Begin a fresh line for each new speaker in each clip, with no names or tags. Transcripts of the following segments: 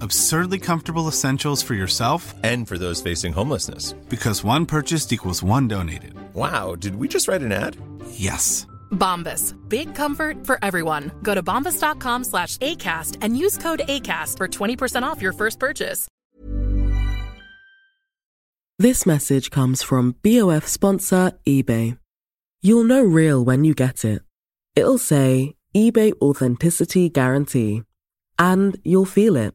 Absurdly comfortable essentials for yourself
And for those facing homelessness.
because one purchased equals one donated.
Wow, did we just write an ad?
Yes.
Bombas. Big comfort for everyone. Go to bombas.com slash ACAST and use code ACAST for 20% off your first purchase.
This message comes from BOF sponsor eBay. You'll know real when you get it. It'll say eBay Authenticity Guarantee. And you'll feel it.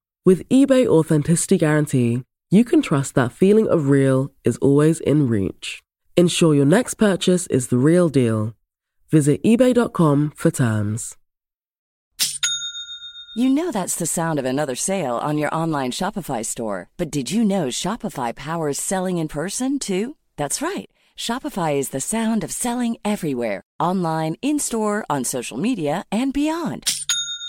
With eBay Authenticity Guarantee, you can trust that feeling of real is always in reach. Ensure your next purchase is the real deal. Visit eBay.com for terms.
You know that's the sound of another sale on your online Shopify store. But did you know Shopify powers selling in person too? That's right. Shopify is the sound of selling everywhere online, in store, on social media, and beyond.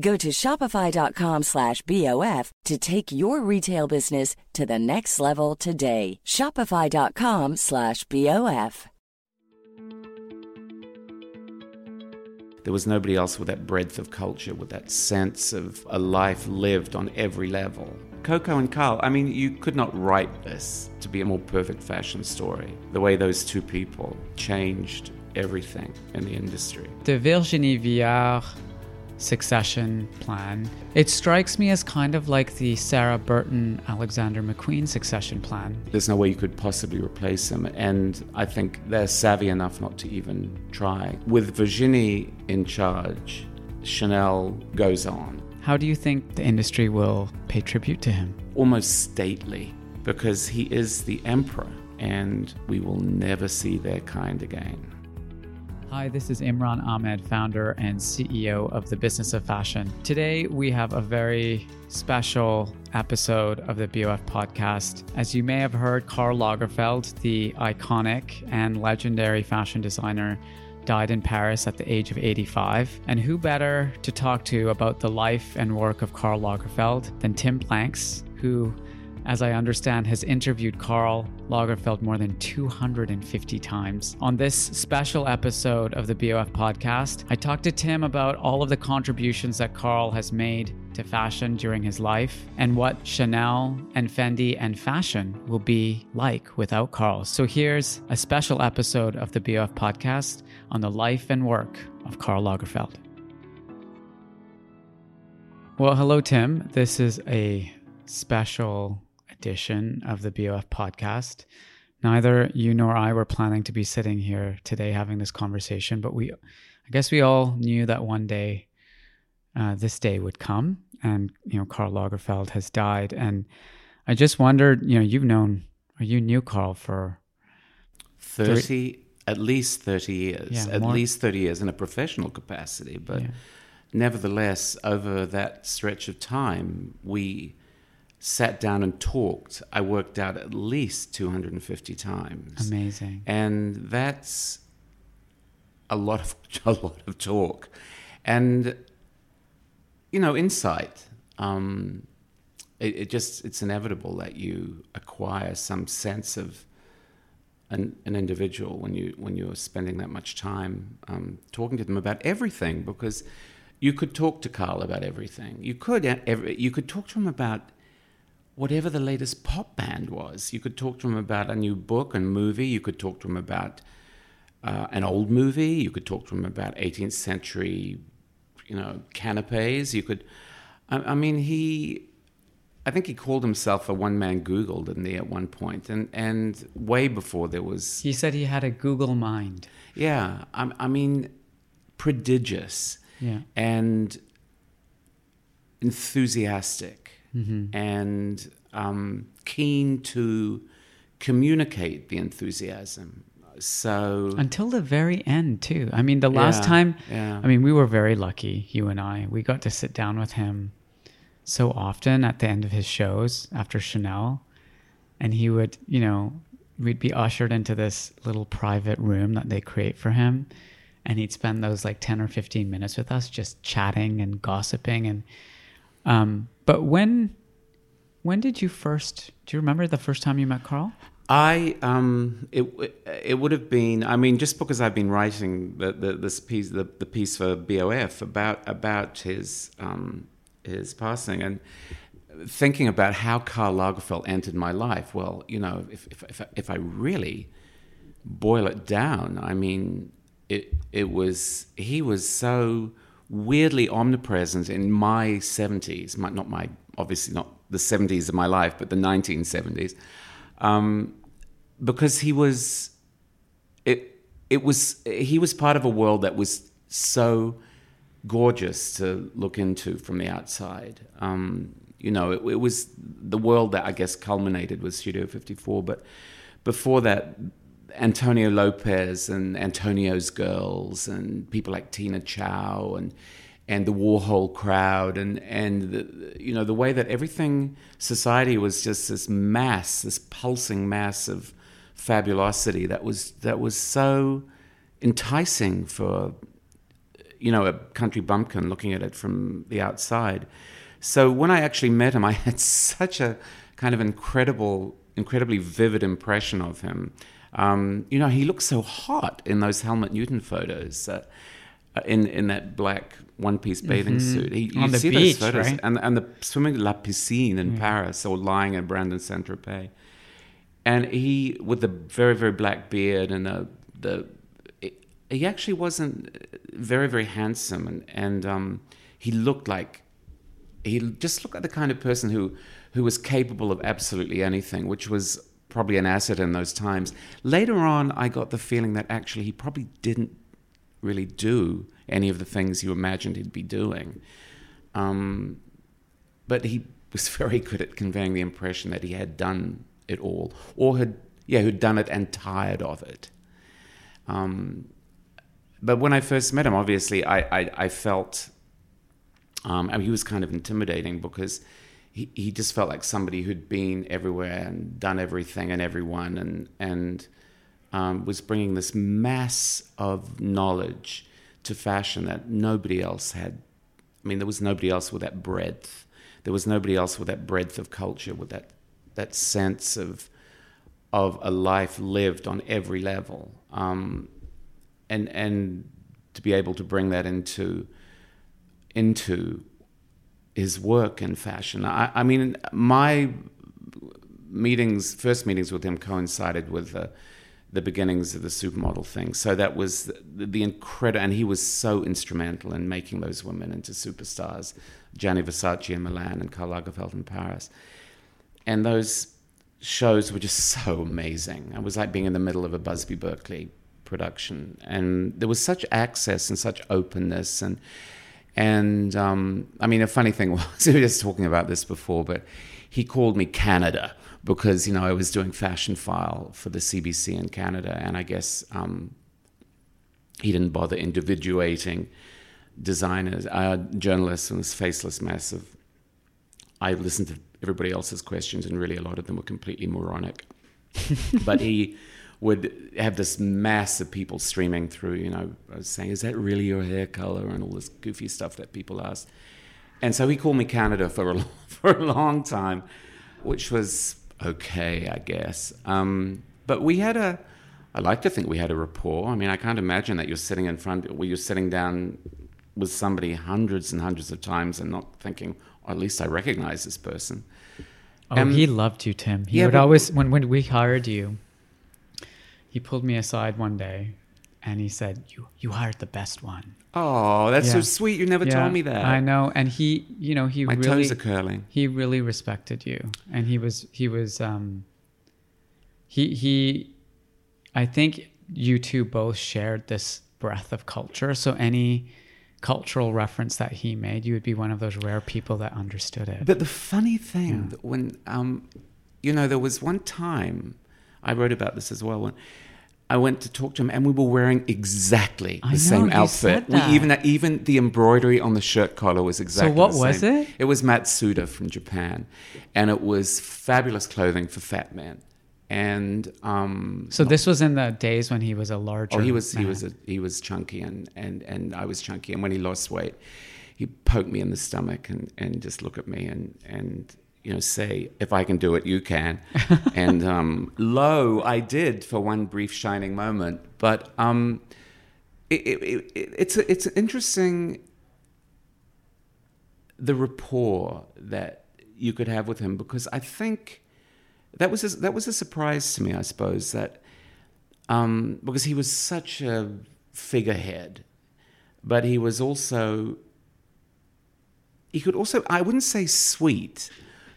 Go to shopify.com slash BOF to take your retail business to the next level today. Shopify.com slash BOF.
There was nobody else with that breadth of culture, with that sense of a life lived on every level. Coco and Karl, I mean, you could not write this to be a more perfect fashion story. The way those two people changed everything in the industry.
The Virginie Viard succession plan, it strikes me as kind of like the Sarah Burton Alexander McQueen succession plan.
There's no way you could possibly replace him, and I think they're savvy enough not to even try. With Virginie in charge, Chanel goes on.
How do you think the industry will pay tribute to him?
Almost stately, because he is the emperor, and we will never see their kind again.
Hi, this is Imran Amed, founder and CEO of the Business of Fashion. Today, we have a very special episode of the BOF podcast. As you may have heard, Karl Lagerfeld, the iconic and legendary fashion designer, died in Paris at the age of 85. And who better to talk to about the life and work of Karl Lagerfeld than Tim Blanks, who as I understand, has interviewed Karl Lagerfeld more than 250 times. On this special episode of the BOF podcast, I talked to Tim about all of the contributions that Karl has made to fashion during his life and what Chanel and Fendi and fashion will be like without Karl. So here's a special episode of the BOF podcast on the life and work of Karl Lagerfeld. Well, hello, Tim. This is a special edition of the BOF podcast. Neither you nor I were planning to be sitting here today having this conversation, but we, I guess we all knew that one day uh, this day would come and, you know, Karl Lagerfeld has died. And I just wondered, you know, you've known, or you knew Karl for
30, three, at least 30 years,
Yeah,
at
more-
least 30 years in a professional capacity. But
Yeah.
nevertheless, over that stretch of time, we sat down and talked. I worked out at least 250 times.
amazing.
And that's a lot of a lot of talk. And you know, insight. Um, it, it just it's inevitable that you acquire some sense of an, an individual when you when you're spending that much time um, talking to them about everything because you could talk to Karl about everything. You could uh, every, you could talk to him about whatever the latest pop band was. You could talk to him about a new book and movie. You could talk to him about uh, an old movie. You could talk to him about 18th century, you know, canapes. You could, I, I mean, he, I think he called himself a one man Google, didn't he, at one point? And, and way before there was,
He said he had a Google mind.
yeah, I, I mean, prodigious
Yeah.
and enthusiastic
Mm-hmm.
and um, keen to communicate the enthusiasm. So
Until the very end, too. I mean, the last
Yeah,
time,
yeah.
I mean, we were very lucky, you and I. We got to sit down with him so often at the end of his shows after Chanel. And he would, you know, we'd be ushered into this little private room that they create for him. And he'd spend those like 10 or 15 minutes with us just chatting and gossiping. And, um, but when, when did you first, do you remember the first time you met Karl?
I um it it would have been I mean just because I've been writing the, the this piece the, the piece for BOF about about his um his passing and thinking about how Karl Lagerfeld entered my life well you know if if if, if I really boil it down I mean it it was he was so weirdly omnipresent in my 70s my, not my obviously not the 70s of my life but the 1970s um, because he was it it was he was part of a world that was so gorgeous to look into from the outside. Um, you know, it, it was the world that I guess culminated with Studio 54, but before that, Antonio Lopez and Antonio's Girls and people like Tina Chow and and the Warhol crowd and and the, you know the way that everything society was just this mass, this pulsing mass of fabulosity that was that was so enticing for you know a country bumpkin looking at it from the outside. So when I actually met him, I had such a kind of incredible, incredibly vivid impression of him. Um, you know, he looked so hot in those Helmut Newton photos. Uh, in in that black one piece bathing suit. He,
Mm-hmm. On
you
the
see
beach,
those photos
right?
and and the swimming La Piscine in Paris or lying at Brandon Saint Tropez. And he with the very very black beard and the the he actually wasn't very very handsome and and um, he looked like he just looked like the kind of person who who was capable of absolutely anything, which was probably an asset in those times. Later on, I got the feeling that actually he probably didn't really do any of the things you imagined he'd be doing. Um, but he was very good at conveying the impression that he had done it all, or had yeah, who'd done it and tired of it. Um, but when I first met him, obviously, I I, I felt um, I mean, he was kind of intimidating because he, he just felt like somebody who'd been everywhere and done everything and everyone and and um, was bringing this mass of knowledge to fashion that nobody else had. I mean, there was nobody else with that breadth. There was nobody else with that breadth of culture, with that that sense of of a life lived on every level, um, and and to be able to bring that into into his work in fashion. I, I mean, my meetings, first meetings with him, coincided with the, the beginnings of the supermodel thing. So that was the, the incredible, and he was so instrumental in making those women into superstars. Gianni Versace in Milan and Karl Lagerfeld in Paris, and those shows were just so amazing. It was like being in the middle of a Busby Berkeley production, and there was such access and such openness and and um, I mean, a funny thing was, we were just talking about this before, but he called me Canada because, you know, I was doing Fashion File for the CBC in Canada. And I guess um, he didn't bother individuating designers, uh, journalists, and this faceless mess of. I listened to everybody else's questions, and really a lot of them were completely moronic. but he would have this mass of people streaming through, you know, saying, Is that really your hair color? And all this goofy stuff that people ask. And so he called me Canada for a, for a long time, which was okay, I guess. Um, but we had a, I like to think we had a rapport. I mean, I can't imagine that you're sitting in front, where you're sitting down with somebody hundreds and hundreds of times and not thinking, or at least I recognize this person.
Oh, um, he loved you, Tim. He yeah, would always, when, when we hired you, he pulled me aside one day and he said, "You you hired the best one."
Oh, that's yeah. so sweet. You never yeah, told me that.
I know, and he, you know, he
my
really,
toes are curling.
He really respected you, and he was he was um. He he, I think you two both shared this breadth of culture. So any cultural reference that he made, you would be one of those rare people that understood it.
But the funny thing, yeah. when um, you know, there was one time I wrote about this as well. When I went to talk to him, and we were wearing exactly the know, same outfit. We even even the embroidery on the shirt collar was exactly. The same.
So what
was
it?
It was Matsuda from Japan, and it was fabulous clothing for fat men. And um,
so this was in the days when he was a larger.
Oh, he was
man.
he was a, he was chunky, and and and I was chunky. And when he lost weight, he poked me in the stomach and and just look at me and and you know, say, if I can do it, you can. and um, lo, I did for one brief shining moment. But um, it, it, it, it's, it's interesting the rapport that you could have with him because I think that was a, that was a surprise to me, I suppose, that um, because he was such a figurehead, but he was also he could also I wouldn't say sweet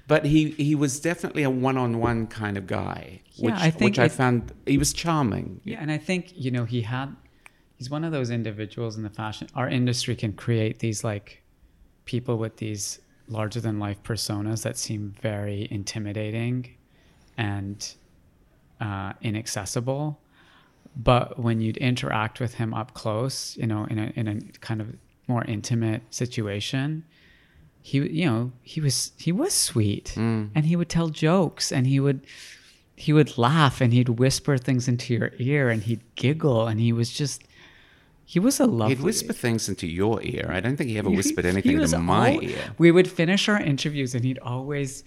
but he he was definitely a one-on-one kind of guy
yeah,
which
I
which I found he was charming.
Yeah and I think you know he had he's one of those individuals in the fashion our industry can create these like people with these larger than life personas that seem very intimidating and uh, inaccessible. But when you'd interact with him up close you know in a in a kind of more intimate situation he you know he was he was sweet mm. and he would tell jokes and he would he would laugh and he'd whisper things into your ear and he'd giggle and he was just he was a lovely.
He'd whisper things into your ear. I don't think he ever whispered anything into my
all,
ear.
We would finish our interviews and he'd always,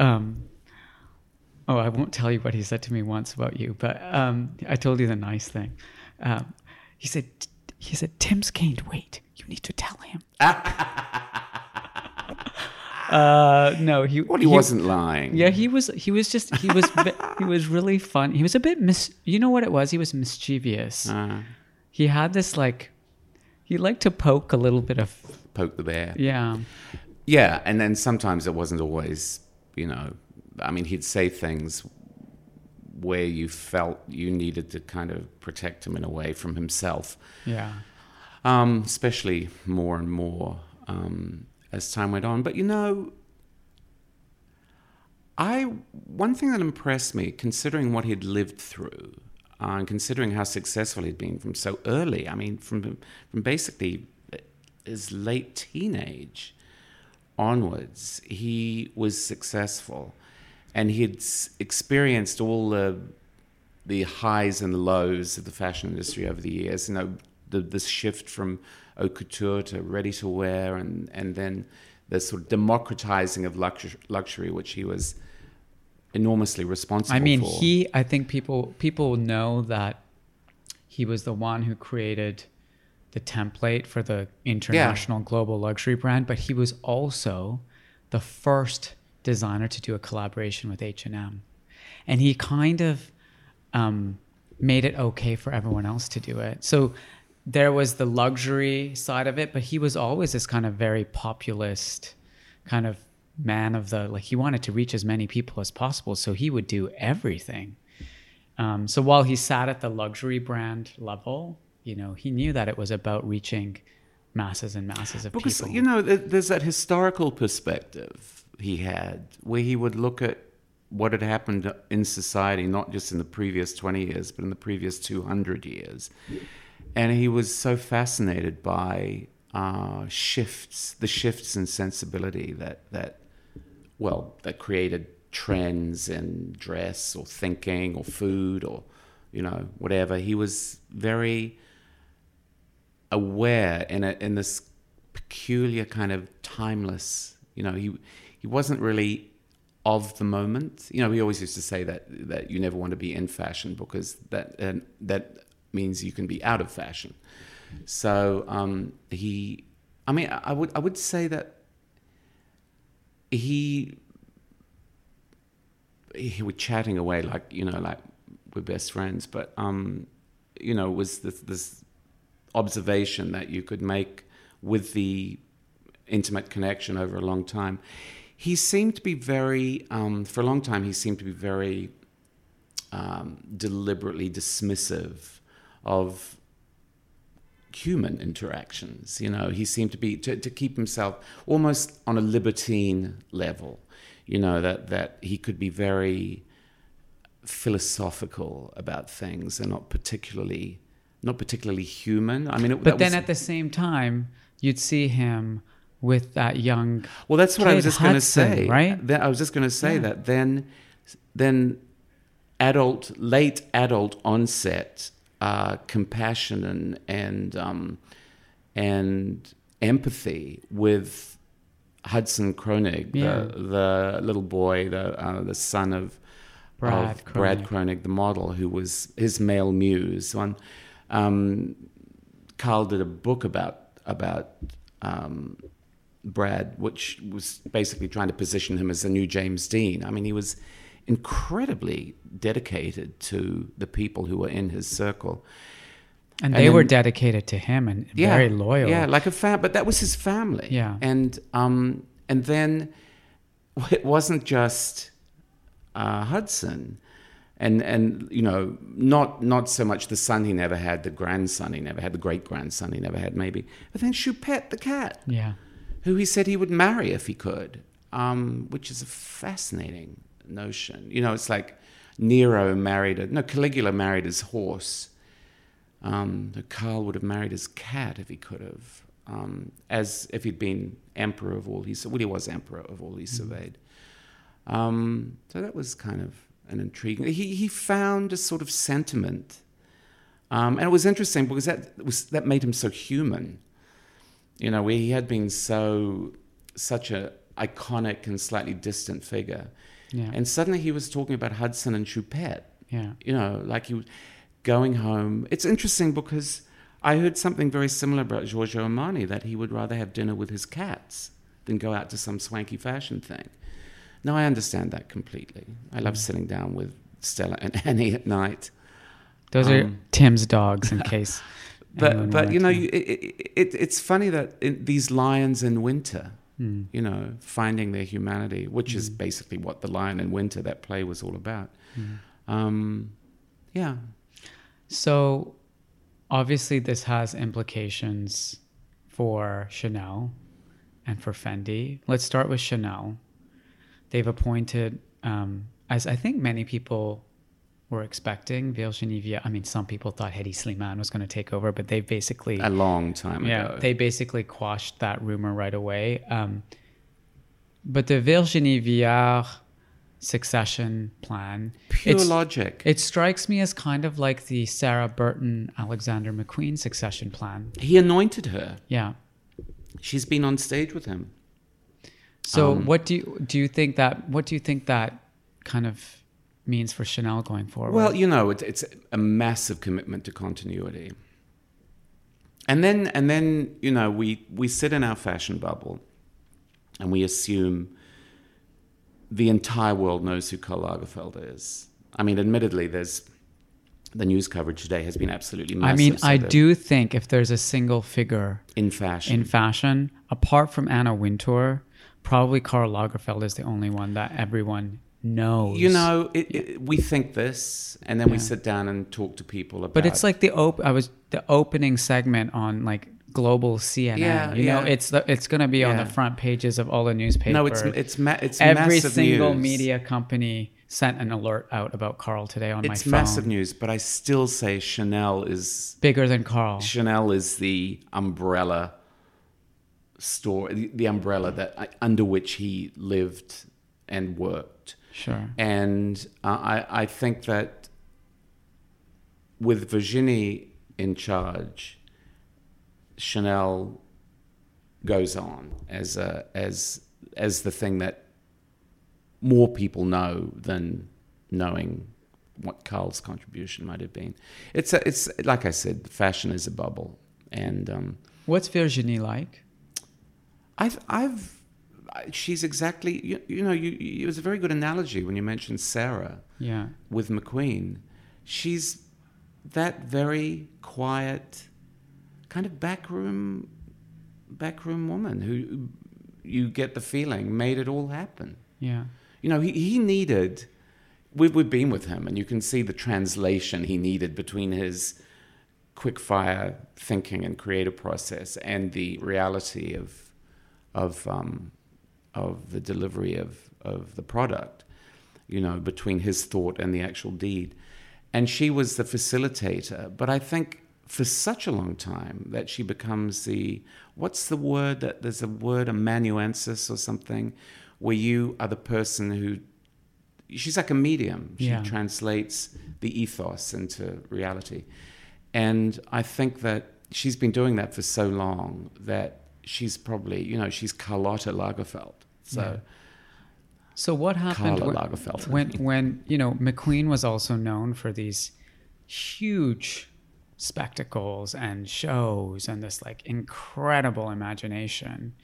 um, oh, I won't tell you what he said to me once about you, but um, I told you the nice thing. Um, he said, he said, Tim's gained weight. You need to tell him. Uh, no, he.
Well, he, he, wasn't lying.
Yeah, he was. He was just. He was. he was really fun. He was a bit mis. You know what it was? He was mischievous. Uh, he had this like. He liked to poke a little bit of.
Poke the bear.
Yeah.
Yeah, and then sometimes it wasn't always. You know, I mean, he'd say things where you felt you needed to kind of protect him in a way from himself.
Yeah.
Um, especially more and more. Um, as time went on. But you know, I one thing that impressed me, considering what he'd lived through, uh, and considering how successful he'd been from so early. I mean, from from basically his late teenage onwards, he was successful, and he'd experienced all the the highs and lows of the fashion industry over the years. You know, the, this shift from haute couture to ready to wear, and, and then the sort of democratizing of luxury, luxury, which he was enormously responsible.
I mean,
for.
he. I think people people know that he was the one who created the template for the international global luxury brand, but he was also the first designer to do a collaboration with H and M, and he kind of um, made it okay for everyone else to do it. So there was the luxury side of it, but he was always this kind of very populist kind of man of the like he wanted to reach as many people as possible so he would do everything. Um, so while he sat at the luxury brand level you know he knew that it was about reaching masses and masses of
because
people.
you know there's that historical perspective he had where he would look at what had happened in society not just in the previous 20 years but in the previous 200 years and he was so fascinated by uh, shifts the shifts in sensibility that that well that created trends in dress or thinking or food or you know whatever. He was very aware in a, in this peculiar kind of timeless you know he he wasn't really of the moment. You know he always used to say that that you never want to be in fashion because that and that means you can be out of fashion. So um, he i mean I, would i would say that he he was chatting away like you know like we're best friends but um you know was this this observation that you could make with the intimate connection over a long time. He seemed to be very um for a long time he seemed to be very um, deliberately dismissive of human interactions. You know, he seemed to be to, to keep himself almost on a libertine level. You know that that he could be very philosophical about things and not particularly not particularly human. I mean, it,
but then
was,
at the same time you'd see him with that young
well, that's what I was just going to say.
right
That, I was just going to say
Yeah.
that then then adult late adult onset uh, compassion and and um, and empathy with Hudson Kroenig,
Yeah.
the the little boy, the uh, the son of
Brad
of Brad
Kroenig,
the model, who was his male muse. One, um, Karl did a book about about um, Brad, which was basically trying to position him as the new James Dean. I mean, he was incredibly dedicated to the people who were in his circle.
and
And
they were dedicated to him and very loyal
Yeah, like a fam, but that was his family.
Yeah.
and um, and then it wasn't just uh, Hudson, and and you know not not so much the son he never had, the grandson he never had, the great grandson he never had, maybe, but then Choupette the cat,
yeah
who he said he would marry if he could, um, which is a fascinating notion. You know, it's like Nero married a no Caligula married his horse. Um, would have married his cat if he could have, um, as if he'd been emperor of all he well he was emperor of all he surveyed. Um, so that was kind of an intriguing. He he found a sort of sentiment, um, and it was interesting because that was that made him so human. You know, where he had been so such a iconic and slightly distant figure,
Yeah.
and suddenly he was talking about Hudson and Choupette.
Yeah.
you know, like he was going home. It's interesting because I heard something very similar about Giorgio Armani that he would rather have dinner with his cats than go out to some swanky fashion thing. Now I understand that completely. I
Mm.
love sitting down with Stella and Annie at night.
those are
Um,
tim's dogs in case
But but you know, you, it, it, it's funny that in, these lions in winter,
Hmm.
you know, finding their humanity, which is basically what the lion in winter that play was all about.
Hmm.
Um, yeah,
So, obviously, this has implications for Chanel and for Fendi. Let's start with Chanel. They've appointed, um, as I think many people were expecting, Virginie. I mean, some people thought Hedi Slimane was going to take over, but they basically
a long time
yeah,
ago.
they basically quashed that rumor right away. Um, but the Virginie Viard succession plan,
Pure
it's-
logic.
It strikes me as kind of like the Sarah Burton Alexander McQueen succession plan.
he anointed her.
Yeah.
She's been on stage with him.
So
Um,
what do you do you think that what do you think that kind of means for Chanel going forward.
Well, you know, it, it's a massive commitment to continuity. And then, and then, you know, we we sit in our fashion bubble, and we assume the entire world knows who Karl Lagerfeld is. I mean, admittedly, there's the news coverage today has been absolutely massive.
I mean, I do think if there's a single figure
in fashion.
in fashion, apart from Anna Wintour, probably Karl Lagerfeld is the only one that everyone knows.
You know, it, it, we think this, and then we sit down and talk to people about.
but it's like the op- I was the opening segment on like global CNN.
Yeah,
you know, it's the, it's going to be on the front pages of all the newspapers.
no, it's it's ma- it's
every single
news.
media company sent an alert out about Karl today on my phone.
It's massive news, but I still say Chanel is
Bigger than Karl.
Chanel is the umbrella store, the, the umbrella that uh, under which he lived and worked.
Sure.
And uh, I, I think that with Virginie in charge, Chanel goes on as a, as as the thing that more people know than knowing what Karl's contribution might have been. It's a, it's like I said, fashion is a bubble, and um,
What's Virginie like?
I've I've she's exactly you, you know you, you it was a very good analogy when you mentioned Sarah
Yeah.
with McQueen. She's that very quiet, kind of backroom backroom woman who you get the feeling made it all happen.
Yeah.
You know, he, he needed, we've, we've been with him, and you can see the translation he needed between his quick fire thinking and creative process and the reality of, of, um, of the delivery of, of the product, you know, between his thought and the actual deed. And she was the facilitator. But I think for such a long time that she becomes the, what's the word that, there's a word, amanuensis or something, where you are the person who she's like a medium. She
Yeah.
translates the ethos into reality. And I think that she's been doing that for so long that she's probably, you know, she's Carlotta Lagerfeld. So
Yeah. So what happened when,
Lagerfeld.
when when you know McQueen was also known for these huge spectacles and shows and this like incredible imagination,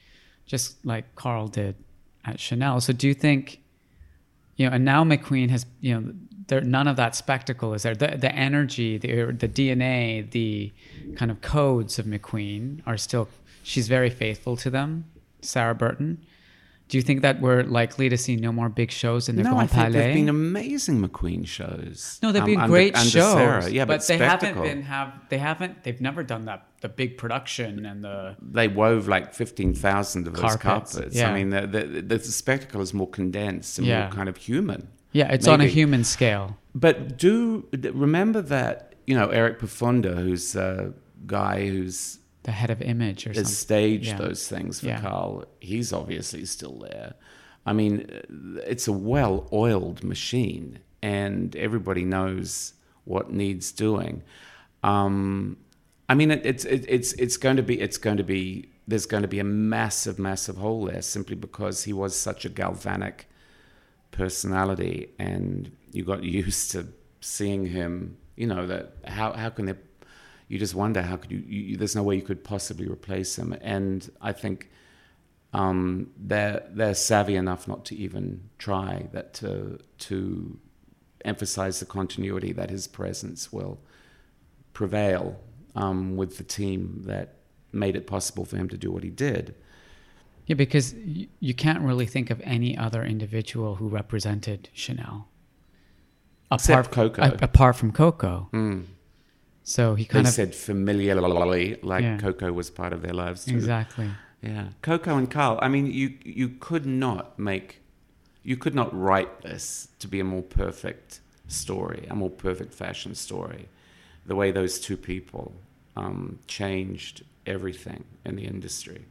just like Karl did at Chanel. So do you think, you know, and now McQueen has you know there none of that spectacle is there. The the energy, the the DNA, the kind of codes of McQueen are still. She's very faithful to them, Sarah Burton. Do you think that we're likely to see no more big shows in the
no,
Grand
I think
Palais?
there've been amazing McQueen shows.
no, they've
um,
been
under-
great
under
shows,
Sarah. Yeah, but,
but, they haven't been have they haven't they've never done that the big production and the
They wove like fifteen thousand of those
Carpets,
carpets.
yeah.
I mean, the, the, the spectacle is more condensed and
Yeah.
more kind of human.
yeah it's on a human scale.
But do remember that you know Eric Pfrunder, who's a guy who's
The head of image or
has
something.
staged
Yeah.
those things for
Yeah.
Karl. He's obviously still there. I mean, it's a well-oiled machine, and everybody knows what needs doing. Um, I mean, it, it's it, it's it's going to be it's going to be there's going to be a massive massive hole there simply because he was such a galvanic personality, and you got used to seeing him. You know that how how can there you just wonder how could you, you there's no way you could possibly replace him and i think um, they're they're savvy enough not to even try that to to emphasize the continuity that his presence will prevail um, with the team that made it possible for him to do what he did
Yeah, because y- you can't really think of any other individual who represented Chanel.
Except Coco.
a- apart from Coco.
Mm.
So he
they
of
said familiarly like
Yeah.
coco was part of their lives too.
exactly.
Yeah, Coco and Karl. I mean, you you could not make, you could not write this to be a more perfect story, a more perfect fashion story. The way those two people um, changed everything in the industry.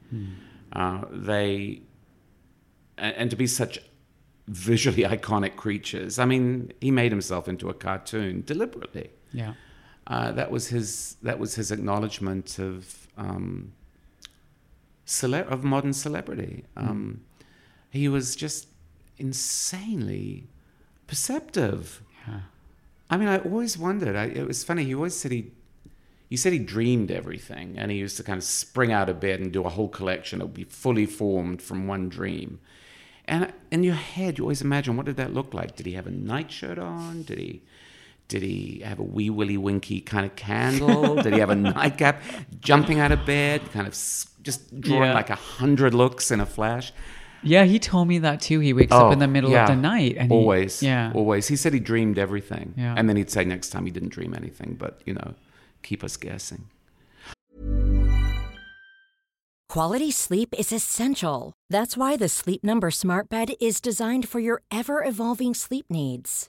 Uh, they and, and to be such visually iconic creatures. I mean, he made himself into a cartoon deliberately.
Yeah.
Uh, that was his. That was his acknowledgement of um, cele- of modern celebrity. Um, He was just insanely perceptive. Yeah. I mean, I always wondered. I, it was funny. He always said he, he said he dreamed everything, and he used to kind of spring out of bed and do a whole collection. It would be fully formed from one dream. And in your head, you always imagine what did that look like? Did he have a nightshirt on? Did he? Did he have a wee willy winky kind of candle? Did he have a nightcap? Jumping out of bed, kind of just drawing
Yeah.
like a hundred looks in a flash.
Yeah, he told me that too. He wakes up in the oh, middle
Oh, yeah.
of the night and he-
always,
yeah.
always. He said he dreamed everything,
Yeah.
and then he'd say next time he didn't dream anything, but you know, keep us guessing.
Quality sleep is essential. That's why the Sleep Number Smart Bed is designed for your ever evolving sleep needs.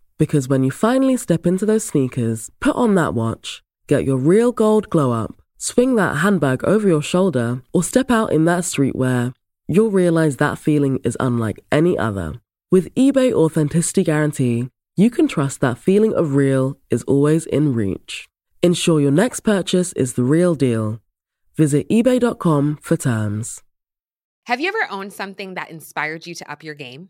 Because when you finally step into those sneakers, put on that watch, get your real gold glow up, swing that handbag over your shoulder, or step out in that streetwear, you'll realize that feeling is unlike any other. With eBay Authenticity Guarantee, you can trust that feeling of real is always in reach. Ensure your next purchase is the real deal. Visit eBay.com for terms.
Have you ever owned something that inspired you to up your game?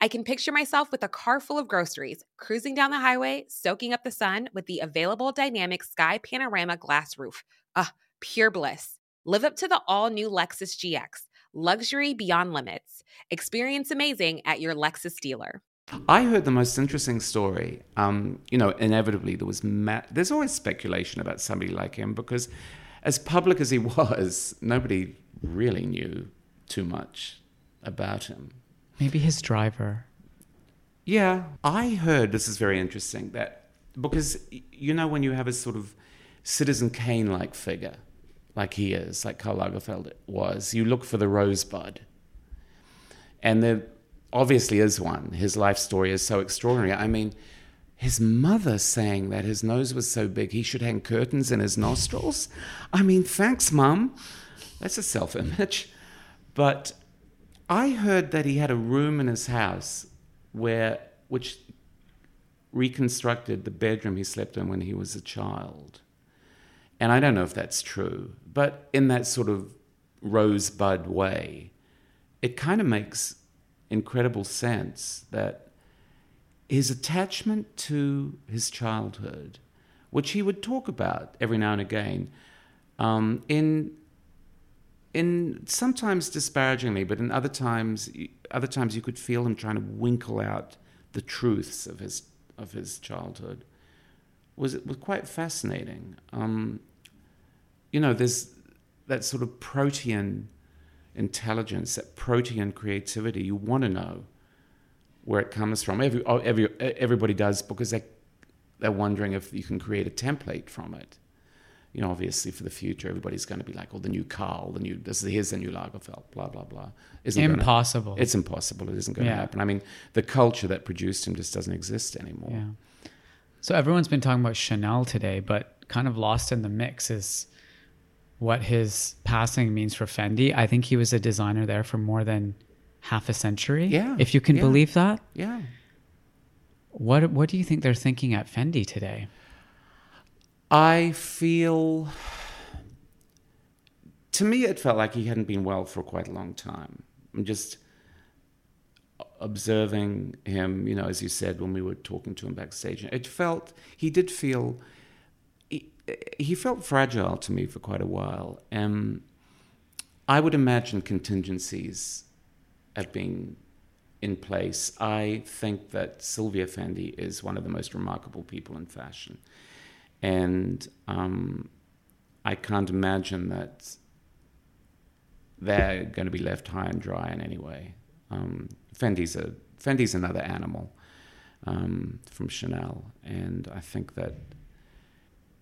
I can picture myself with a car full of groceries, cruising down the highway, soaking up the sun with the available dynamic sky panorama glass roof. Ah, pure bliss. Live up to the all new Lexus GX. Luxury beyond limits. Experience amazing at your Lexus dealer.
I heard the most interesting story. Um, you know, inevitably there was ma- there's always speculation about somebody like him because, as public as he was, nobody really knew too much about him.
Maybe his driver.
Yeah, I heard this is very interesting that because you know when you have a sort of Citizen Kane like figure, like he is, like Karl Lagerfeld was, you look for the rosebud, and there obviously is one. His life story is so extraordinary. I mean, his mother saying that his nose was so big he should hang curtains in his nostrils. I mean, thanks, mum. That's a self-image, but I heard that he had a room in his house where which reconstructed the bedroom he slept in when he was a child. And I don't know if that's true, but in that sort of rosebud way, it kind of makes incredible sense that his attachment to his childhood, which he would talk about every now and again, um, in in sometimes disparagingly, but in other times, other times you could feel him trying to winkle out the truths of his of his childhood. was it was quite fascinating. Um, you know, there's that sort of protean intelligence, that protean creativity. You want to know where it comes from. Every, every, everybody does because they, they're wondering if you can create a template from it. You know, obviously for the future, everybody's going to be like, "Oh, the new Karl, the new this here's the new Lagerfeld, blah blah blah."
Isn't impossible.
Gonna, it's impossible. It isn't going yeah. to happen. I mean, the culture that produced him just doesn't exist anymore.
Yeah. So everyone's been talking about Chanel today, but kind of lost in the mix is what his passing means for Fendi. I think he was a designer there for more than half a century.
Yeah.
If you can
yeah.
believe that.
Yeah.
What what do you think they're thinking at Fendi today?
I feel to me it felt like he hadn't been well for quite a long time. I'm just observing him, you know, as you said when we were talking to him backstage. It felt he did feel he, he felt fragile to me for quite a while. And I would imagine contingencies have been in place. I think that Silvia Fendi is one of the most remarkable people in fashion. And um, I can't imagine that they're going to be left high and dry in any way. Um, Fendi's, a, Fendi's another animal um, from Chanel. And I think that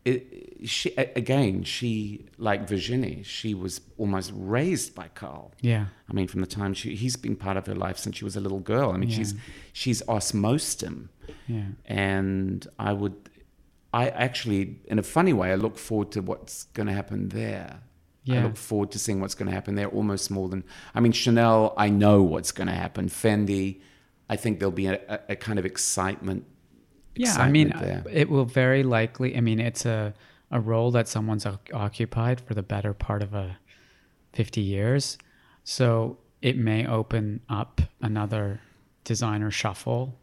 it, she again, she like Virginie, she was almost raised by Karl.
Yeah,
I mean, from the time she he's been part of her life since she was a little girl. I mean, yeah. she's she's osmosed him.
Yeah,
and I would, I actually, in a funny way, I look forward to what's going to happen there. Yeah. I look forward to seeing what's going to happen there almost more than I mean Chanel. I know what's going to happen. Fendi, I think there'll be a, a, kind of excitement
yeah i mean there. it will very likely i mean it's a, a role that someone's occupied for the better part of a 50 years so it may open up another designer shuffle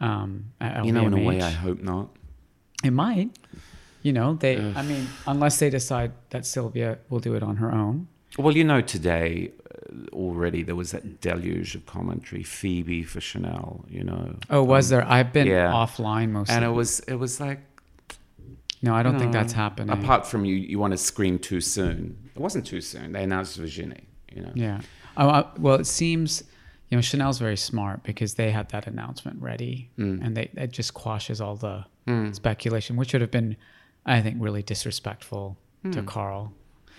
um,
you know in a way i hope not
it might you know they Ugh. i mean unless they decide that silvia will do it on her own
well you know today already there was that deluge of commentary phoebe for chanel you know
oh was um, there i've been yeah. offline most of the time.
and it was it was like
no i don't know, think that's happening
apart from you you want to scream too soon it wasn't too soon they announced virginie you know
yeah oh, uh, well it seems you know chanel's very smart because they had that announcement ready mm. and they it just quashes all the mm. speculation which would have been i think really disrespectful mm. to karl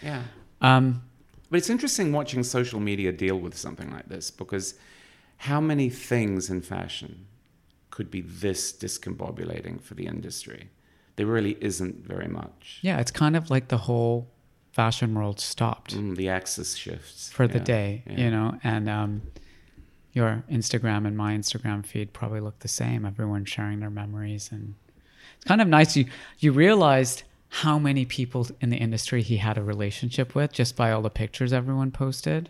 yeah
um
but it's interesting watching social media deal with something like this because how many things in fashion could be this discombobulating for the industry? There really isn't very much.
Yeah, it's kind of like the whole fashion world stopped.
Mm, the axis shifts
for yeah, the day, yeah. you know, and um, your Instagram and my Instagram feed probably look the same. Everyone sharing their memories, and it's kind of nice. You you realized how many people in the industry he had a relationship with just by all the pictures everyone posted.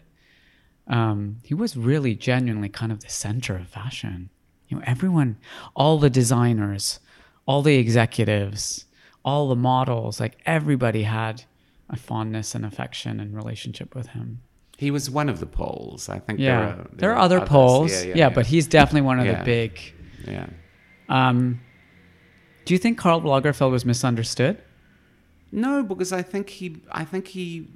Um, he was really genuinely kind of the center of fashion. You know, everyone, all the designers, all the executives, all the models, like everybody had a fondness and affection and relationship with him.
He was one of the poles. I think
yeah.
there are,
there, there are other poles. Yeah, yeah, yeah, but he's definitely one of the big.
Yeah.
Um, do you think Karl Lagerfeld was misunderstood?
No, because I think he I think he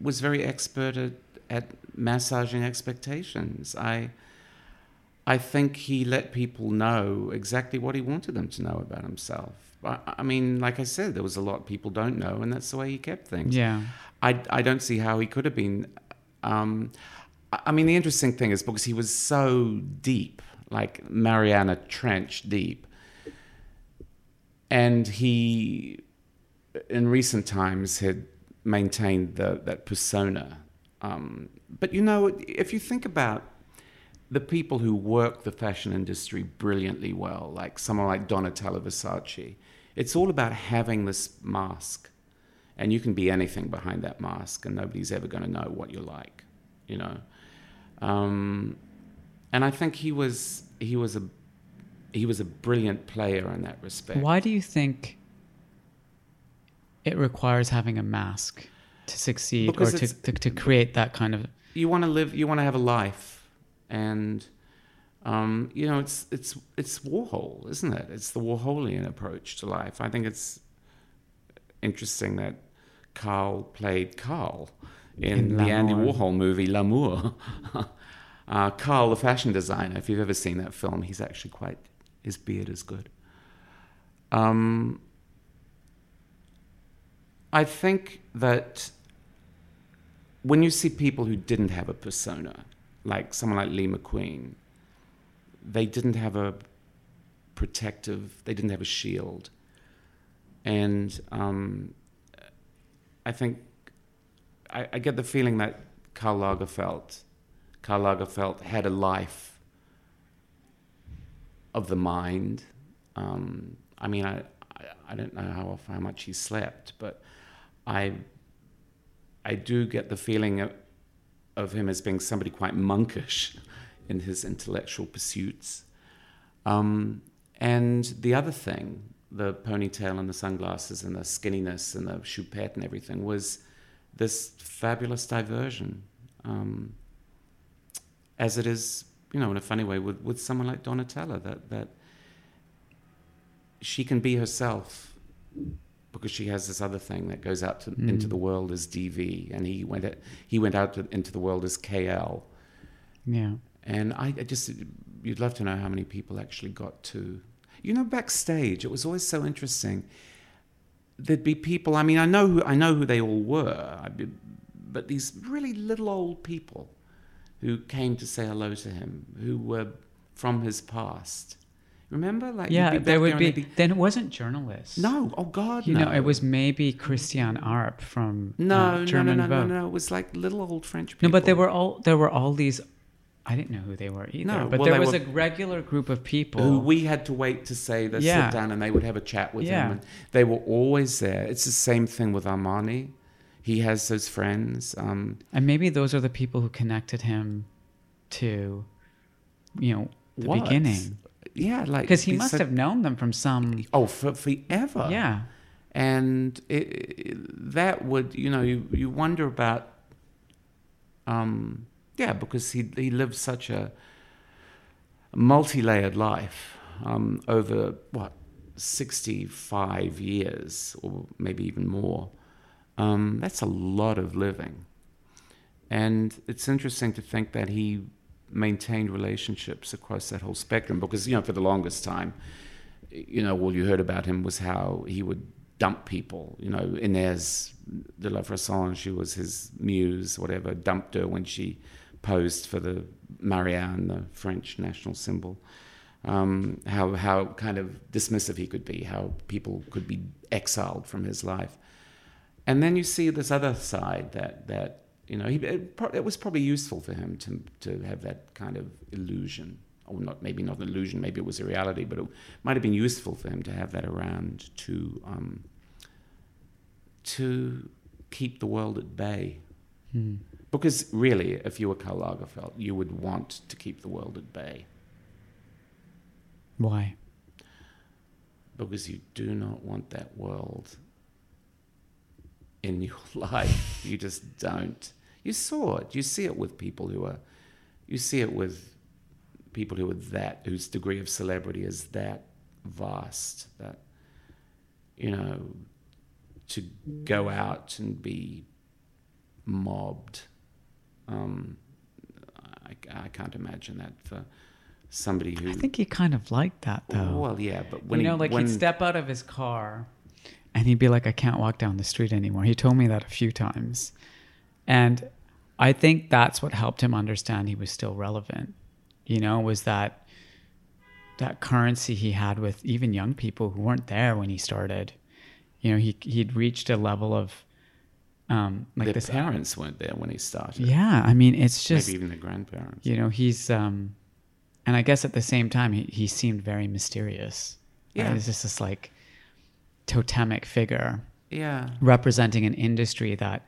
was very expert at, at massaging expectations. I I think he let people know exactly what he wanted them to know about himself. I, I mean, like I said, there was a lot people don't know, and that's the way he kept things.
Yeah.
I, I don't see how he could have been. Um, I mean, the interesting thing is because he was so deep, like Mariana Trench deep, and he in recent times had maintained the, that persona. Um, but you know, if you think about the people who work the fashion industry brilliantly well, like someone like Donatella Versace, it's all about having this mask. And you can be anything behind that mask, and nobody's ever going to know what you're like, you know. Um, and I think he was he was a he was a brilliant player in that respect.
Why do you think it requires having a mask to succeed because or to, to, to, create that kind of
you want to live you want to have a life and Um, you know, it's it's it's Warhol, isn't it? It's the Warholian approach to life. I think it's interesting that Karl played Carl in,
In
the Andy Warhol movie L'amour. uh, Carl, the fashion designer. If you've ever seen that film, he's actually quite. His beard is good. Um, I think that when you see people who didn't have a persona, like someone like Lee McQueen, they didn't have a protective, they didn't have a shield. And um, I think I, I get the feeling that Karl Lagerfeld, Karl Lagerfeld had a life of the mind. Um, I mean, I, I, I don't know how often, how much he slept, but I, I do get the feeling of, of him as being somebody quite monkish in his intellectual pursuits. Um, and the other thing, the ponytail and the sunglasses and the skinniness and the choupette and everything, was this fabulous diversion. Um, as it is, you know, in a funny way, with, with someone like Donatella, that, that she can be herself because she has this other thing that goes out to,
Mm.
into the world as DV, and he went he went out to, into the world as KL.
Yeah.
And I, I just, you'd love to know how many people actually got to, you know, backstage. It was always so interesting. There'd be people. I mean, I know who I know who they all were, but these really little old people who came to say hello to him, who were from his past. Remember, like
yeah,
be
there would
and
be, Then it wasn't journalists.
No, oh God,
You
no.
know, it was maybe Christiane Arp from
no,
uh,
no, no,
German
no, no,
Vogue.
no. It was like little old French people.
No, but there were all there were all these. I didn't know who they were either.
No,
but
well,
there was
were-
a regular group of people
who we had to wait to say they
Yeah.
sit down and they would have a chat with
Yeah.
him. And they were always there. It's the same thing with Armani. He has those friends. Um,
and maybe those are the people who connected him to, you know, the
what?
beginning.
Yeah, like
Because he must
so-
have known them from some.
Oh, for forever.
Yeah.
and it, it- that would you know you, you wonder about um yeah because he he lived such a multi-layered life um over what 65 years or maybe even more um that's a lot of living and it's interesting to think that he maintained relationships across that whole spectrum because you know for the longest time you know, all you heard about him was how he would dump people. You know, Inès de la Fressange, she was his muse, whatever, dumped her when she posed for the Marianne, the French national symbol. Um, how how kind of dismissive he could be, how people could be exiled from his life, and then you see this other side that that you know he it, pro- it was probably useful for him to to have that kind of illusion or not maybe not an illusion, maybe it was a reality, but it might have been useful for him to have that around to um, to keep the world at bay.
Hmm.
Because really, if you were Karl Lagerfeld, you would want to keep the world at bay
Why?
because you do not want that world in your life. You just don't. You saw it. You see it with people who are. You see it with people who are that whose degree of celebrity is that vast that you know to go out and be mobbed. Um, I, I can't imagine that for somebody who.
I think he kind of liked that though.
Well, yeah, but when
you know,
he,
like
when,
he'd step out of his car, and he'd be like, "I can't walk down the street anymore." He told me that a few times, and I think that's what helped him understand he was still relevant. You know, was that that currency he had with even young people who weren't there when he started. You know, he he'd reached a level of um, like
their
this
parents weren't there when he started.
Yeah, I mean, it's just
maybe even the grandparents.
you know, he's um, and I guess at the same time he he seemed very mysterious. right?
Yeah.
he's just this like totemic figure.
Yeah.
representing an industry that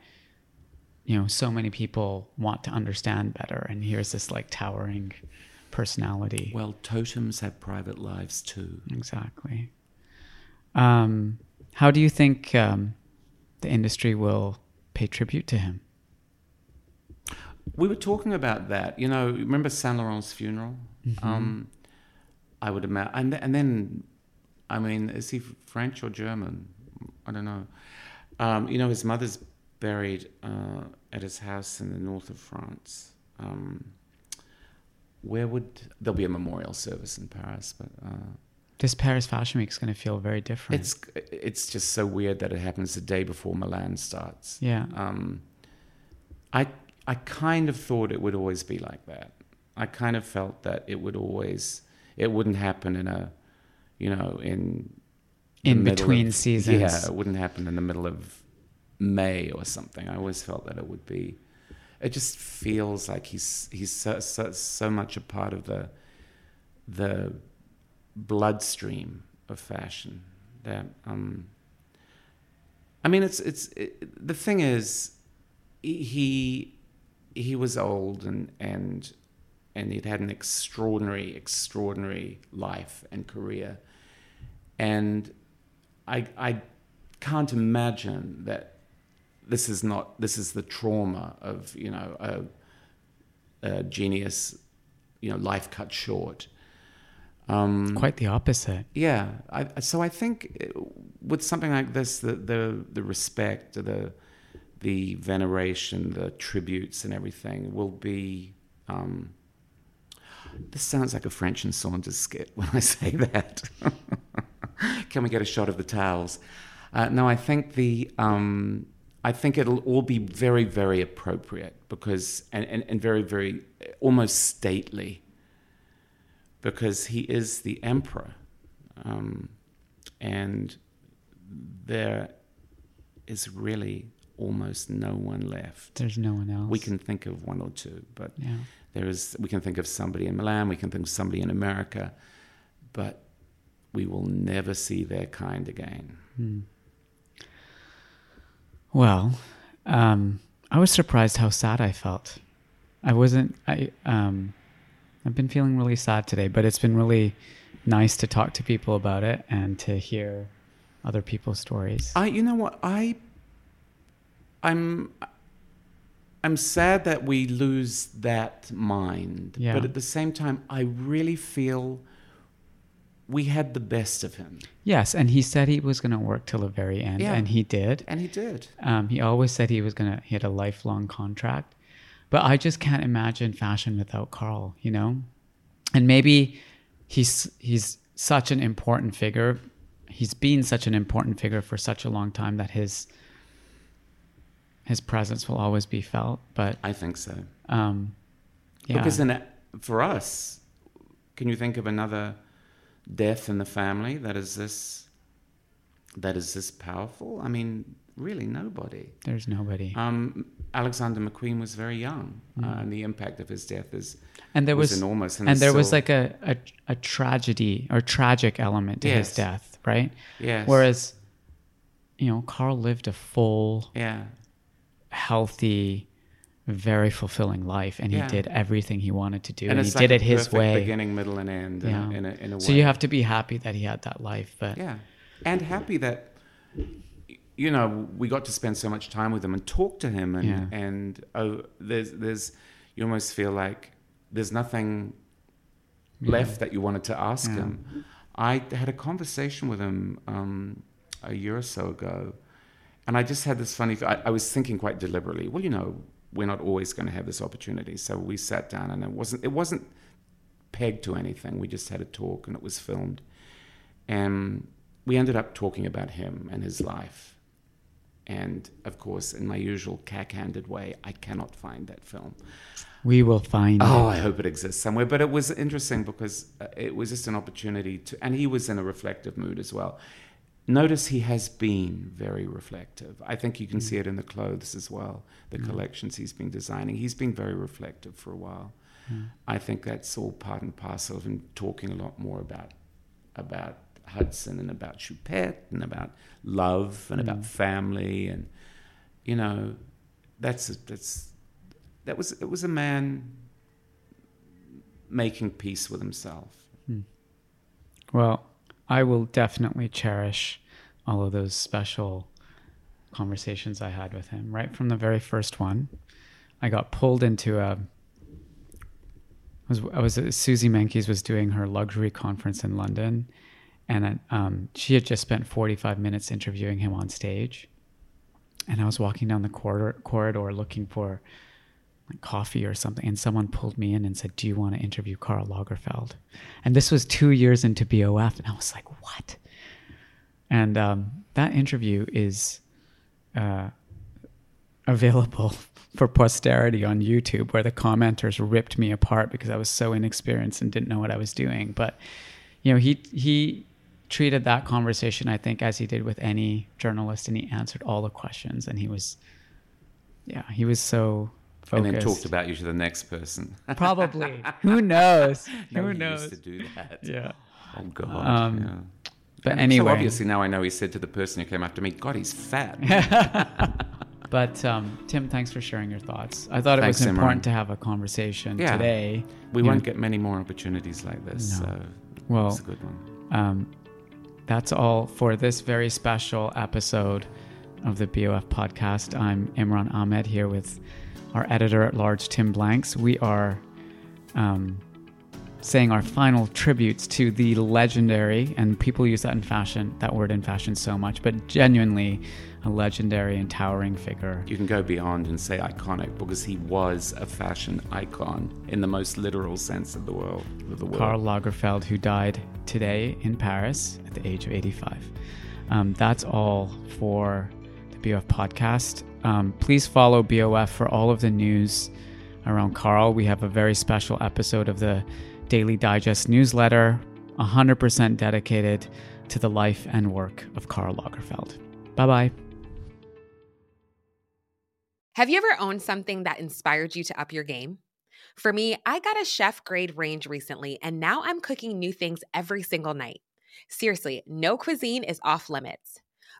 you know so many people want to understand better, and here's this like towering personality.
Well, totems have private lives too.
Exactly. Um, how do you think um, the industry will pay tribute to him?
we were talking about that. You know, remember Saint Laurent's funeral?
Mhm.
Um, I would imagine, and, and then, I mean, is he French or German? I don't know. Um, you know, his mother's buried uh, at his house in the north of France. Um, where would there'll be a memorial service in Paris? But uh,
This Paris Fashion Week is going to feel very different.
it's it's just so weird that it happens the day before Milan starts.
Yeah.
Um, I I kind of thought it would always be like that. I kind of felt that it would always it wouldn't happen in a you know in
In between
of-
seasons.
Yeah, it wouldn't happen in the middle of May or something. I always felt that it would be. It just feels like he's he's so, so, so much a part of the the bloodstream of fashion that um I mean it's it's it, the thing is he he was old and and and he'd had an extraordinary extraordinary life and career and I I can't imagine that this is not this is the trauma of you know a, a genius you know life cut short um,
Quite the opposite.
yeah I, so I think with something like this the the, the respect the the veneration the tributes and everything will be um, this sounds like a French and Saunders skit when I say that. Can we get a shot of the towels? Uh, no, I think the um, I think it'll all be very, very appropriate because and, and, and very, very almost stately because he is the emperor, um, and there is really almost no one left.
There's no one else.
We can think of one or two, but
Yeah.
there is. We can think of somebody in Milan. We can think of somebody in America, but we will never see their kind again.
Hmm. Well, um, I was surprised how sad I felt. I wasn't. I um, I've been feeling really sad today, but it's been really nice to talk to people about it and to hear other people's stories.
I, you know what, I, I'm, I'm sad that we lose that mind.
Yeah.
But at the same time, I really feel we had the best of him.
Yes, and he said he was going to work till the very end,
Yeah.
and he did.
And he did.
Um, he always said he was going to. He had a lifelong contract, but I just can't imagine fashion without Karl. You know, and maybe he's he's such an important figure. He's been such an important figure for such a long time that his his presence will always be felt. But
I think so.
Um, yeah.
Because in for us, can you think of another death in the family that is this that is this powerful? I mean, really nobody.
There's nobody.
Um, Alexander McQueen was very young,
Mm.
uh, and the impact of his death is
and there was,
enormous.
and,
it's
there was like a, a a tragedy or tragic element to his death, right?
Yes.
Whereas, you know, Karl lived a full,
yeah,
healthy, very fulfilling life, and
Yeah.
he did everything he wanted to do,
And
and, he
like
did it his way.
beginning, middle, and end in a- in a- in a
so you have to be happy that he had that life, but
yeah, and happy that you know we got to spend so much time with him and talk to him, and
Yeah.
and oh, there's there's you almost feel like there's nothing
Yeah.
left that you wanted to ask
Yeah.
him. I had a conversation with him um, a year or so ago, and I just had this funny. I, I was thinking quite deliberately. Well, you know, we're not always going to have this opportunity, so we sat down, and it wasn't it wasn't pegged to anything. We just had a talk, and it was filmed, and we ended up talking about him and his life. And of course, in my usual cack-handed way, I cannot find that film.
we will find
Oh,
it.
I hope it exists somewhere. But it was interesting because uh, it was just an opportunity to, and he was in a reflective mood as well. Notice he has been very reflective. I think you can see it in the clothes as well, the
Mm.
collections he's been designing. He's been very reflective for a while.
Mm.
I think that's all part and parcel of him talking a lot more about about Hudson and about Choupette and about love and about
Mm.
family and you know that's that's that was it was a man making peace with himself.
Hmm. Well, I will definitely cherish all of those special conversations I had with him right from the very first one. I got pulled into a. I was, I was Suzy Menkes was doing her luxury conference in London, and um, she had just spent 45 minutes interviewing him on stage. And I was walking down the corridor, corridor looking for like coffee or something, and someone pulled me in and said, "Do you want to interview Karl Lagerfeld?" And this was two years into BOF, and I was like, "What?" And um, that interview is uh, available for posterity on YouTube, where the commenters ripped me apart because I was so inexperienced and didn't know what I was doing. But you know, he he treated that conversation, I think, as he did with any journalist, and he answered all the questions, and he was, yeah, he was so focused.
And then talked about you to the next person.
Probably. Who knows?
no,
Who
he
knows?
To do that.
Yeah.
Oh God.
Um,
yeah.
But
And
anyway,
so obviously now I know he said to the person who came after me, "God, he's fat."
But um, Tim, thanks for sharing your thoughts. I thought it
Thanks,
was important
Imran.
to have a conversation
Yeah.
today.
We
You
won't
know,
get many more opportunities like this.
No.
So
Well,
it's a good one.
Um, that's all for this very special episode of the BOF podcast. I'm Imran Amed here with our editor at large, Tim Blanks. We are um, saying our final tributes to the legendary, and people use that in fashion, that word in fashion so much, but genuinely a legendary and towering figure.
You can go beyond and say iconic because he was a fashion icon in the most literal sense of the world. Of the word.
Karl Lagerfeld, who died today in Paris at the age of 85. Um, that's all for the BOF podcast. Um, please follow BOF for all of the news around Karl. We have a very special episode of the Daily Digest newsletter, 100% dedicated to the life and work of Karl Lagerfeld. Bye bye.
Have you ever owned something that inspired you to up your game? For me, I got a chef grade range recently, and now I'm cooking new things every single night. Seriously, no cuisine is off limits.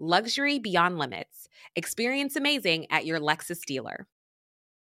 luxury beyond limits. Experience amazing at your Lexus dealer.